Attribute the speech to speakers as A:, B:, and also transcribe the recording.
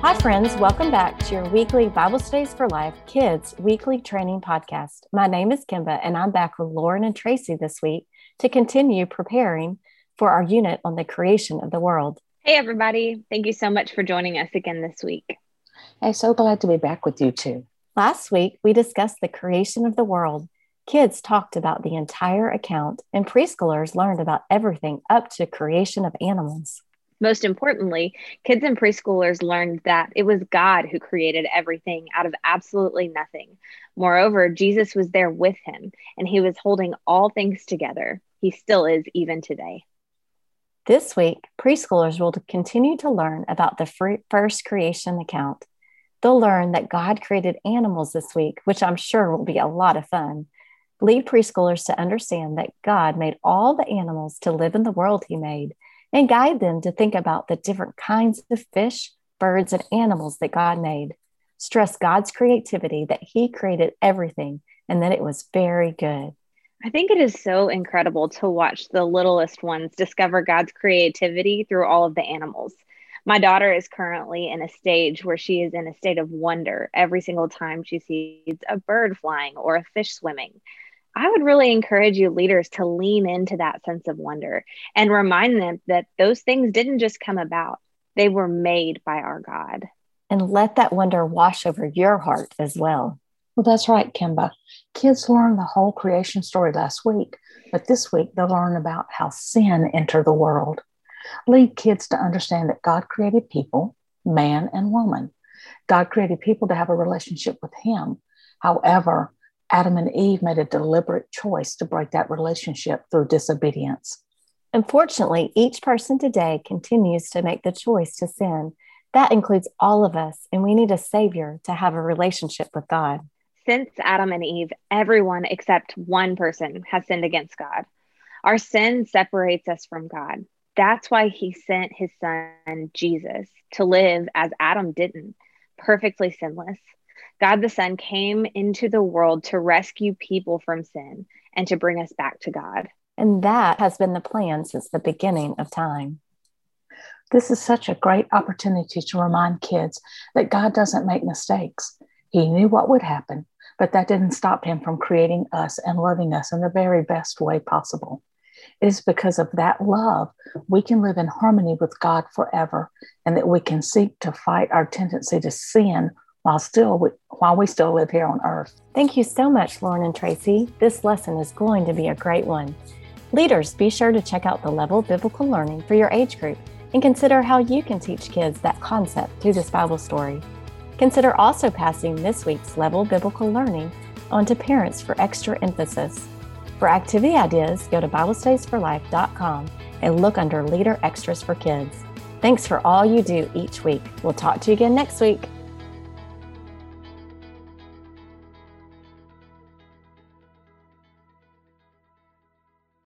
A: Hi, friends. Welcome back to your weekly Bible Studies for Life Kids Weekly Training Podcast. My name is Kimba, and I'm back with Lauren and Tracy this week to continue preparing for our unit on the creation of the world.
B: Hey, everybody. Thank you so much for joining us again this week.
C: Hey, so glad to be back with you too.
A: Last week, we discussed the creation of the world. Kids talked about the entire account, and preschoolers learned about everything up to creation of animals.
B: Most importantly, kids and preschoolers learned that it was God who created everything out of absolutely nothing. Moreover, Jesus was there with him, and he was holding all things together. He still is even today.
A: This week, preschoolers will continue to learn about the first creation account. They'll learn that God created animals this week, which I'm sure will be a lot of fun. Lead preschoolers to understand that God made all the animals to live in the world He made and guide them to think about the different kinds of fish, birds, and animals that God made. Stress God's creativity, that He created everything and that it was very good.
B: I think it is so incredible to watch the littlest ones discover God's creativity through all of the animals. My daughter is currently in a stage where she is in a state of wonder every single time she sees a bird flying or a fish swimming. I would really encourage you leaders to lean into that sense of wonder and remind them that those things didn't just come about, they were made by our God.
A: And let that wonder wash over your heart as well.
C: Well, that's right, Kimba. Kids learned the whole creation story last week, but this week they'll learn about how sin entered the world. Lead kids to understand that God created people, man and woman. God created people to have a relationship with Him. However, Adam and Eve made a deliberate choice to break that relationship through disobedience.
A: Unfortunately, each person today continues to make the choice to sin. That includes all of us, and we need a Savior to have a relationship with God.
B: Since Adam and Eve, everyone except one person has sinned against God. Our sin separates us from God. That's why He sent His Son, Jesus, to live as Adam didn't, perfectly sinless. God the Son came into the world to rescue people from sin and to bring us back to God.
A: And that has been the plan since the beginning of time.
C: This is such a great opportunity to remind kids that God doesn't make mistakes. He knew what would happen, but that didn't stop him from creating us and loving us in the very best way possible. It is because of that love we can live in harmony with God forever and that we can seek to fight our tendency to sin while still while we still live here on earth.
A: Thank you so much, Lauren and Tracy. This lesson is going to be a great one. Leaders, be sure to check out the level biblical learning for your age group and consider how you can teach kids that concept through this Bible story. Consider also passing this week's level biblical learning on to parents for extra emphasis. For activity ideas, go to BibleStudiesForLife.com and look under Leader Extras for Kids. Thanks for all you do each week. We'll talk to you again next week.